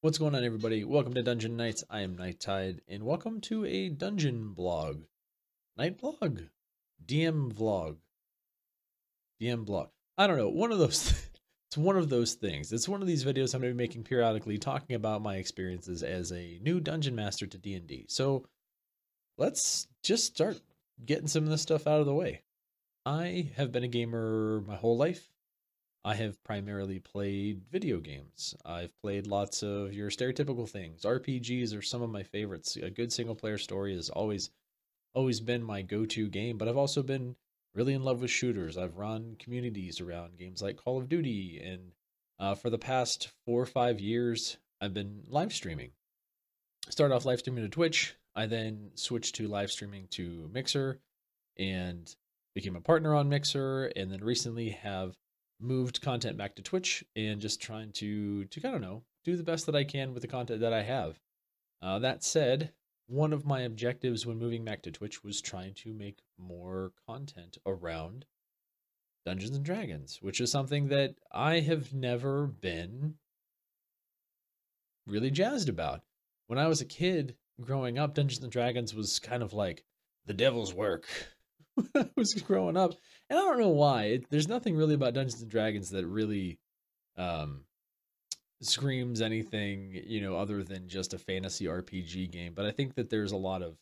What's going on, everybody? Welcome to Dungeon Nytes. I am Nytetide, and welcome to a dungeon blog, night blog, DM vlog, DM blog. I don't know. One of those. it's one of those things. It's one of these videos I'm going to be making periodically, talking about my experiences as a new dungeon master to D and D. So let's just start getting some of this stuff out of the way. I have been a gamer my whole life. I have primarily played video games. I've played lots of your stereotypical things. RPGs are some of my favorites. A good single player story has always always been my go-to game, but I've also been really in love with shooters. I've run communities around games like Call of Duty and uh, for the past 4 or 5 years I've been live streaming. Started off live streaming to Twitch. I then switched to live streaming to Mixer and became a partner on Mixer and then recently have moved content back to Twitch and just trying to to I don't know do the best that I can with the content that I have. Uh, that said, one of my objectives when moving back to Twitch was trying to make more content around Dungeons and Dragons, which is something that I have never been really jazzed about. When I was a kid growing up, Dungeons and Dragons was kind of like the devil's work. when I was growing up, and I don't know why. It, there's nothing really about Dungeons and Dragons that really um, screams anything, you know, other than just a fantasy RPG game. But I think that there's a lot of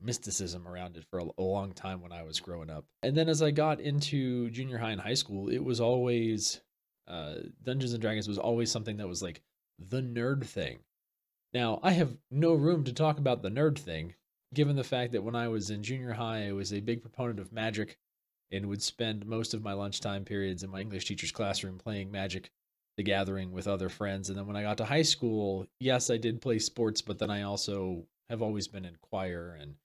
mysticism around it for a, a long time when I was growing up. And then as I got into junior high and high school, it was always uh, Dungeons and Dragons was always something that was like the nerd thing. Now, I have no room to talk about the nerd thing, given the fact that when I was in junior high, I was a big proponent of magic and would spend most of my lunchtime periods in my English teacher's classroom playing Magic the Gathering with other friends. And then when I got to high school, yes, I did play sports, but then I also have always been in choir and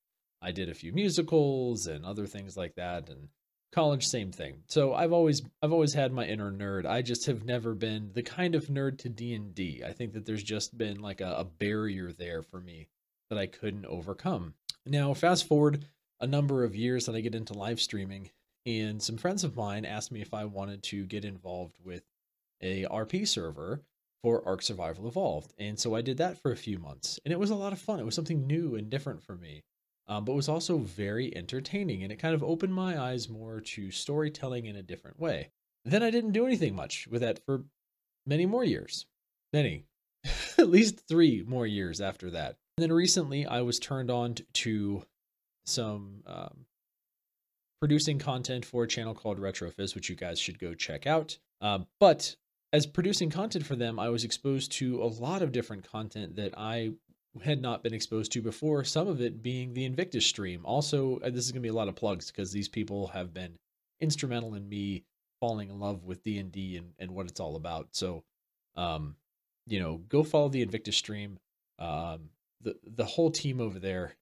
I did a few musicals and other things like that. And college, same thing. So I've always I've always had my inner nerd. I just have never been the kind of nerd to D and D. I think that there's just been like a, a barrier there for me that I couldn't overcome. Now, fast forward a number of years that I get into live streaming and some friends of mine asked me if I wanted to get involved with a RP server for Ark Survival Evolved. And so I did that for a few months, and it was a lot of fun. It was something new and different for me, um, but was also very entertaining, and it kind of opened my eyes more to storytelling in a different way. Then I didn't do anything much with that for many more years. Many. At least three more years after that. And then recently I was turned on to some um, producing content for a channel called Retrofizz, which you guys should go check out. Uh, but as producing content for them, I was exposed to a lot of different content that I had not been exposed to before. Some of it being the Invictus stream. Also, uh, this is going to be a lot of plugs because these people have been instrumental in me falling in love with D and and what it's all about. So, um, you know, go follow the Invictus stream. Um, the the whole team over there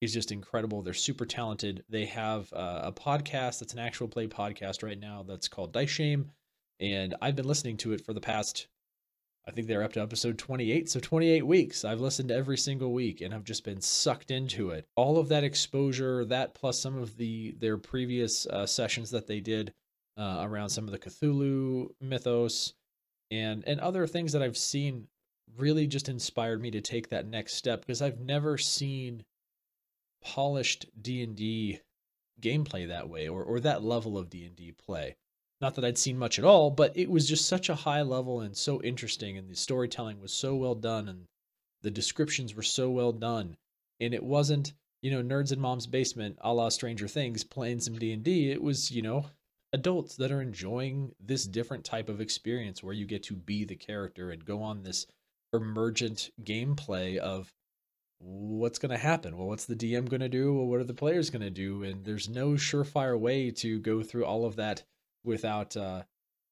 is just incredible. They're super talented. They have uh, a podcast that's an actual play podcast right now that's called Dice Shame. And I've been listening to it for the past, I think they're up to episode 28. So 28 weeks. I've listened every single week and I've just been sucked into it. All of that exposure, that plus some of the their previous uh, sessions that they did uh, around some of the Cthulhu mythos and and other things that I've seen really just inspired me to take that next step because I've never seen polished D&D gameplay that way or or that level of D&D play. Not that I'd seen much at all, but it was just such a high level and so interesting and the storytelling was so well done and the descriptions were so well done and it wasn't, you know, nerds in mom's basement a la Stranger Things playing some D&D. It was, you know, adults that are enjoying this different type of experience where you get to be the character and go on this emergent gameplay of what's going to happen? Well, what's the DM going to do? Well, what are the players going to do? And there's no surefire way to go through all of that without uh,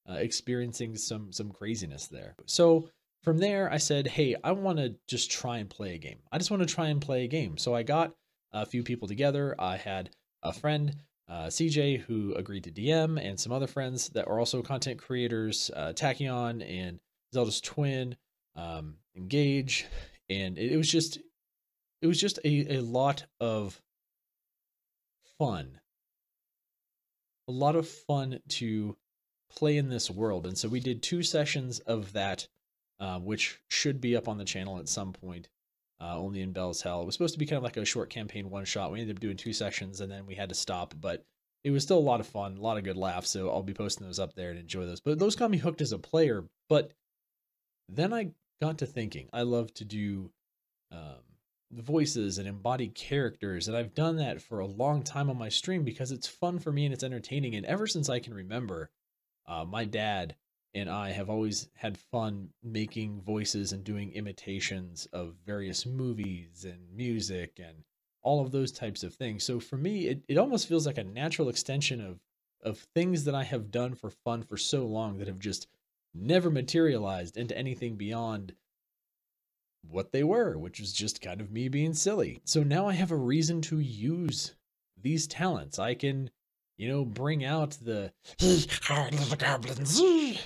uh, experiencing some some craziness there. So from there, I said, hey, I want to just try and play a game. I just want to try and play a game. So I got a few people together. I had a friend, uh, CJ, who agreed to DM, and some other friends that are also content creators, uh, Tachyon and Zelda's twin, um, Engage, and it, it was just it was just a, a lot of fun. A lot of fun to play in this world. And so we did two sessions of that uh, which should be up on the channel at some point. Uh, only in Bell's Hell. It was supposed to be kind of like a short campaign one shot. We ended up doing two sessions and then we had to stop, but it was still a lot of fun, a lot of good laughs. So I'll be posting those up there and enjoy those. But those got me hooked as a player. But then I got to thinking, I love to do um, voices and embodied characters, and I've done that for a long time on my stream because it's fun for me and it's entertaining. And ever since I can remember, uh, my dad and I have always had fun making voices and doing imitations of various movies and music and all of those types of things. So for me, it, it almost feels like a natural extension of of things that I have done for fun for so long that have just never materialized into anything beyond what they were, which was just kind of me being silly. So now I have a reason to use these talents. I can you know, bring out the little goblins,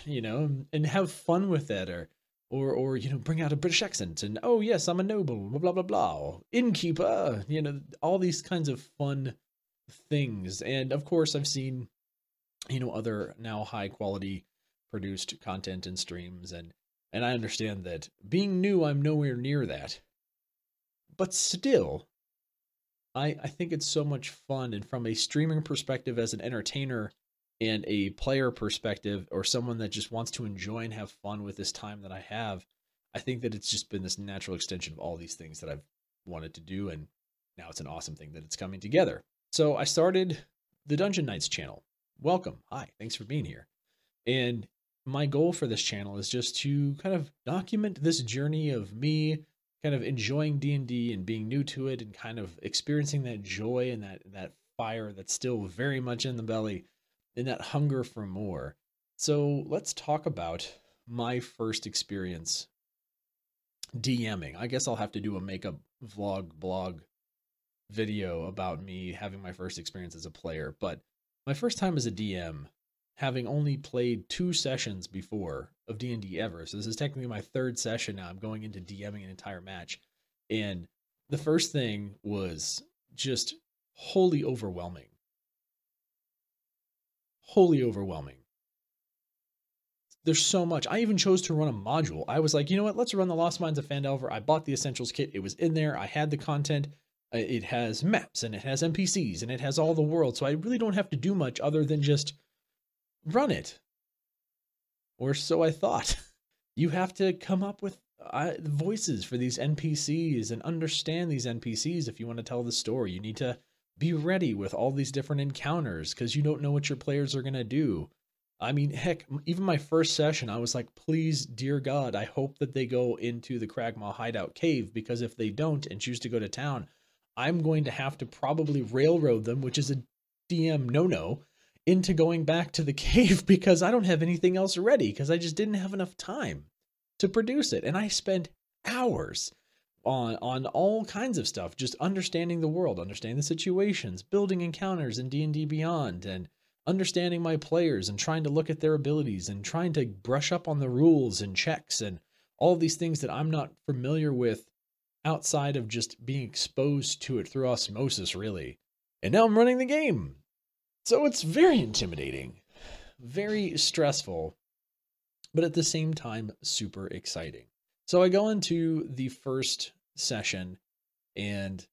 you know, and have fun with it, or or or you know, bring out a British accent, and oh yes, I'm a noble, blah blah blah blah, innkeeper, you know, all these kinds of fun things, and of course, I've seen, you know, other now high quality produced content and streams, and and I understand that being new, I'm nowhere near that, but still, I, I think it's so much fun. And from a streaming perspective, as an entertainer and a player perspective, or someone that just wants to enjoy and have fun with this time that I have, I think that it's just been this natural extension of all these things that I've wanted to do. And now it's an awesome thing that it's coming together. So I started the Dungeon Nytes channel. Welcome. Hi. Thanks for being here. And my goal for this channel is just to kind of document this journey of me kind of enjoying D&D and being new to it and kind of experiencing that joy and that that fire that's still very much in the belly and that hunger for more. So, let's talk about my first experience DMing. I guess I'll have to do a makeup vlog blog video about me having my first experience as a player, but my first time as a DM having only played two sessions before of D&D ever. So this is technically my third session now. I'm going into DMing an entire match. And the first thing was just wholly overwhelming. Wholly overwhelming. There's so much. I even chose to run a module. I was like, you know what? Let's run the Lost Mines of Phandelver. I bought the Essentials kit. It was in there. I had the content. Uh, it has maps and it has NPCs and it has all the world. So I really don't have to do much other than just run it. Or so I thought. You have to come up with uh, voices for these NPCs and understand these NPCs if you want to tell the story. You need to be ready with all these different encounters because you don't know what your players are going to do. I mean, heck, even my first session, I was like, please, dear God, I hope that they go into the Cragmaw hideout cave because if they don't and choose to go to town, I'm going to have to probably railroad them, which is a DM no no, into going back to the cave because I don't have anything else ready because I just didn't have enough time to produce it. And I spent hours on on all kinds of stuff, just understanding the world, understanding the situations, building encounters in D&D Beyond and understanding my players and trying to look at their abilities and trying to brush up on the rules and checks and all these things that I'm not familiar with outside of just being exposed to it through osmosis really. And now I'm running the game so it's very intimidating, very stressful, but at the same time, super exciting. So I go into the first session, and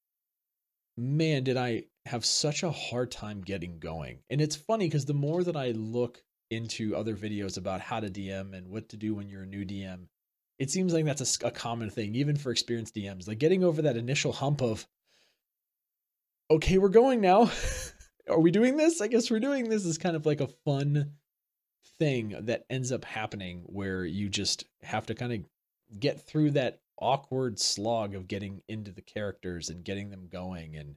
man, did I have such a hard time getting going. And it's funny because the more that I look into other videos about how to DM and what to do when you're a new DM, it seems like that's a, a common thing, even for experienced DMs. Like getting over that initial hump of, okay, we're going now. are we doing this? I guess we're doing this is kind of like a fun thing that ends up happening where you just have to kind of get through that awkward slog of getting into the characters and getting them going and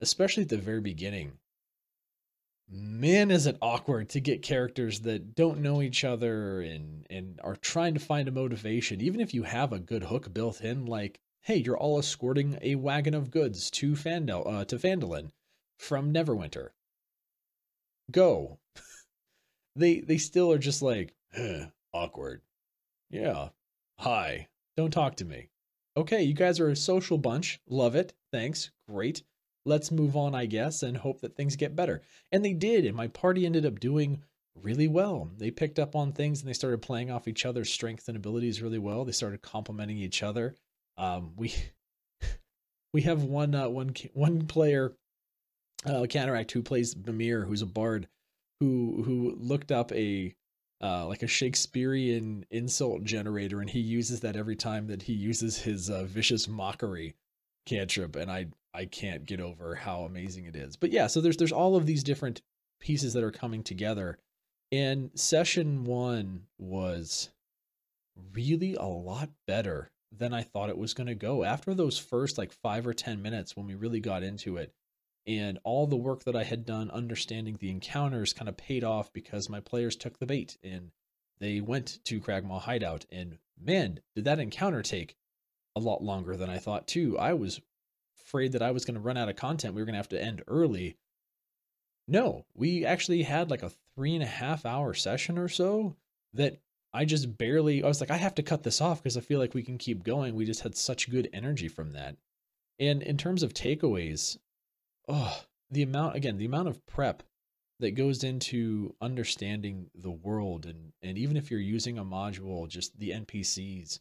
especially at the very beginning man is it awkward to get characters that don't know each other and and are trying to find a motivation even if you have a good hook built in like hey you're all escorting a wagon of goods to Fandel uh, to Phandalin from Neverwinter. Go. they they still are just like eh, awkward. Yeah. Hi. Don't talk to me. Okay, you guys are a social bunch. Love it. Thanks. Great. Let's move on, I guess, and hope that things get better. And they did, and my party ended up doing really well. They picked up on things and they started playing off each other's strengths and abilities really well. They started complimenting each other. Um, we we have one uh, one one player, uh, Cataract, who plays Mimir, who's a bard, who who looked up a uh, like a Shakespearean insult generator, and he uses that every time that he uses his uh, vicious mockery cantrip, and I I can't get over how amazing it is. But yeah, so there's there's all of these different pieces that are coming together, and session one was really a lot better than I thought it was going to go. After those first like five or 10 minutes when we really got into it, and all the work that I had done understanding the encounters kind of paid off because my players took the bait and they went to Cragmaw Hideout. And man, did that encounter take a lot longer than I thought, too. I was afraid that I was going to run out of content. We were going to have to end early. No, we actually had like a three and a half hour session or so that I just barely, I was like, I have to cut this off because I feel like we can keep going. We just had such good energy from that. And in terms of takeaways, oh, the amount, again, the amount of prep that goes into understanding the world and, and even if you're using a module, just the NPCs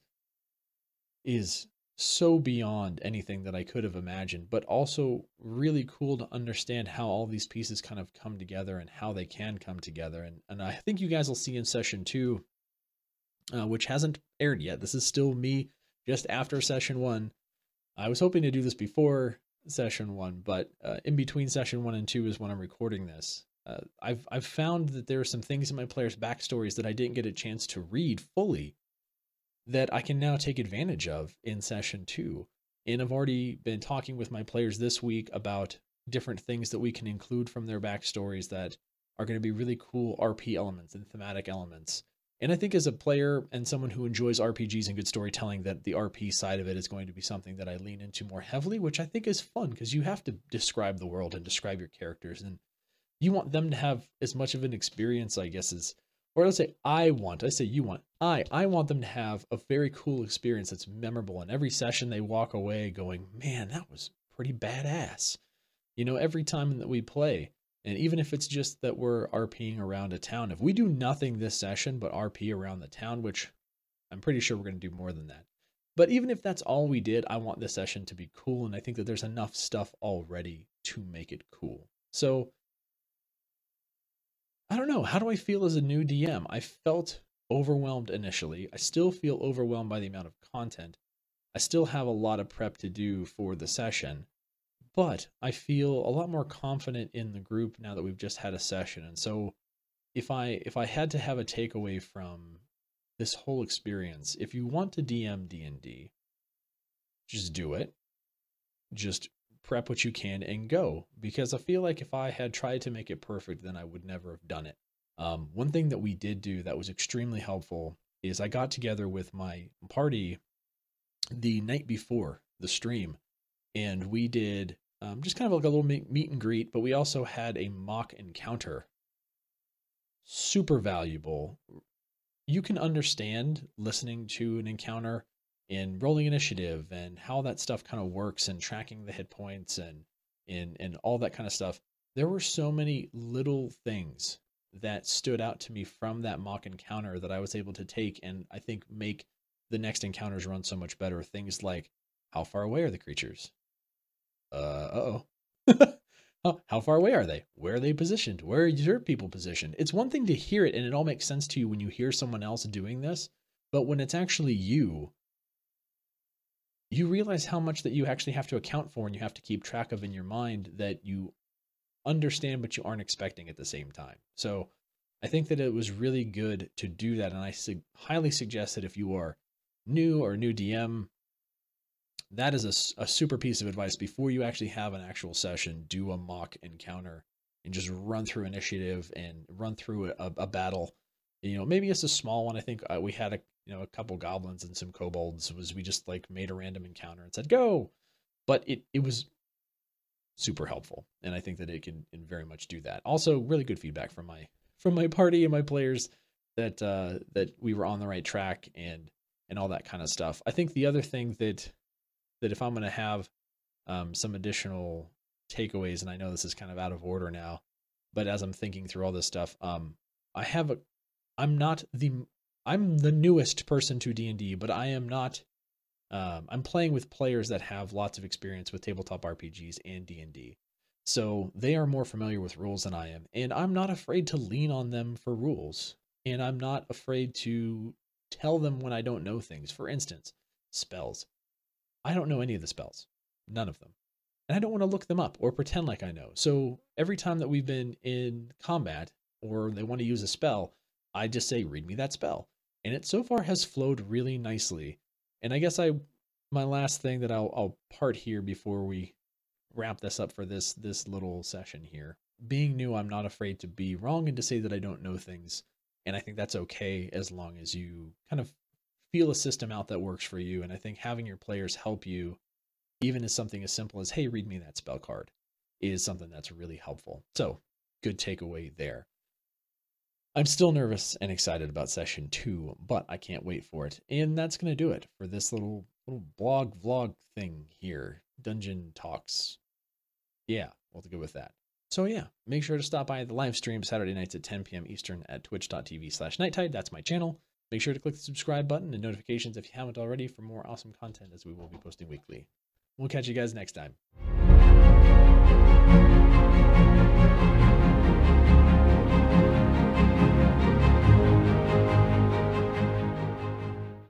is so beyond anything that I could have imagined, but also really cool to understand how all these pieces kind of come together and how they can come together. And, and I think you guys will see in session two uh, which hasn't aired yet. This is still me just after session one. I was hoping to do this before session one, but uh, in between session one and two is when I'm recording this. Uh, I've I've found that there are some things in my players' backstories that I didn't get a chance to read fully that I can now take advantage of in session two. And I've already been talking with my players this week about different things that we can include from their backstories that are going to be really cool RP elements and thematic elements and I think as a player and someone who enjoys RPGs and good storytelling, that the RP side of it is going to be something that I lean into more heavily, which I think is fun because you have to describe the world and describe your characters. And you want them to have as much of an experience, I guess, as, or let's say I want, I say you want, I, I want them to have a very cool experience that's memorable. And every session they walk away going, man, that was pretty badass. You know, every time that we play, and even if it's just that we're RPing around a town, if we do nothing this session but RP around the town, which I'm pretty sure we're going to do more than that. But even if that's all we did, I want this session to be cool. And I think that there's enough stuff already to make it cool. So I don't know. How do I feel as a new DM? I felt overwhelmed initially. I still feel overwhelmed by the amount of content. I still have a lot of prep to do for the session but I feel a lot more confident in the group now that we've just had a session. And so if I if I had to have a takeaway from this whole experience, if you want to DM D&D, just do it. Just prep what you can and go because I feel like if I had tried to make it perfect then I would never have done it. Um, one thing that we did do that was extremely helpful is I got together with my party the night before the stream and we did um, just kind of like a little meet and greet, but we also had a mock encounter. Super valuable. You can understand listening to an encounter in rolling initiative and how that stuff kind of works and tracking the hit points and and and all that kind of stuff. There were so many little things that stood out to me from that mock encounter that I was able to take and I think make the next encounters run so much better. Things like how far away are the creatures? Uh oh. how far away are they? Where are they positioned? Where are your people positioned? It's one thing to hear it and it all makes sense to you when you hear someone else doing this, but when it's actually you, you realize how much that you actually have to account for and you have to keep track of in your mind that you understand but you aren't expecting at the same time. So I think that it was really good to do that and I su- highly suggest that if you are new or new DM that is a, a super piece of advice. Before you actually have an actual session do a mock encounter and just run through initiative and run through a, a battle. You know maybe it's a small one. I think uh, we had a you know a couple goblins and some kobolds was we just like made a random encounter and said go! But it it was super helpful and i think that it can, can very much do that. Also really good feedback from my from my party and my players that uh that we were on the right track and and all that kind of stuff. I think the other thing that that if I'm going to have um, some additional takeaways, and I know this is kind of out of order now, but as I'm thinking through all this stuff, um, I have a I'm not the I'm the newest person to D&D, but I am not um, I'm playing with players that have lots of experience with tabletop RPGs and D&D. So they are more familiar with rules than I am, and I'm not afraid to lean on them for rules, and I'm not afraid to tell them when I don't know things. For instance, spells. I don't know any of the spells. None of them. And I don't want to look them up or pretend like I know. So every time that we've been in combat or they want to use a spell, I just say, read me that spell. And it so far has flowed really nicely. And I guess I, my last thing that I'll, I'll part here before we wrap this up for this, this little session here. Being new, I'm not afraid to be wrong and to say that I don't know things. And I think that's okay as long as you kind of feel a system out that works for you. And I think having your players help you, even as something as simple as, hey, read me that spell card, is something that's really helpful. So, good takeaway there. I'm still nervous and excited about session two, but I can't wait for it. And that's going to do it for this little little blog vlog thing here. Dungeon Talks. Yeah, we'll go with that. So yeah, make sure to stop by the live stream Saturday nights at 10 p.m. Eastern at twitch.tv slash nytetide. That's my channel. Make sure to click the subscribe button and notifications if you haven't already for more awesome content as we will be posting weekly. We'll catch you guys next time.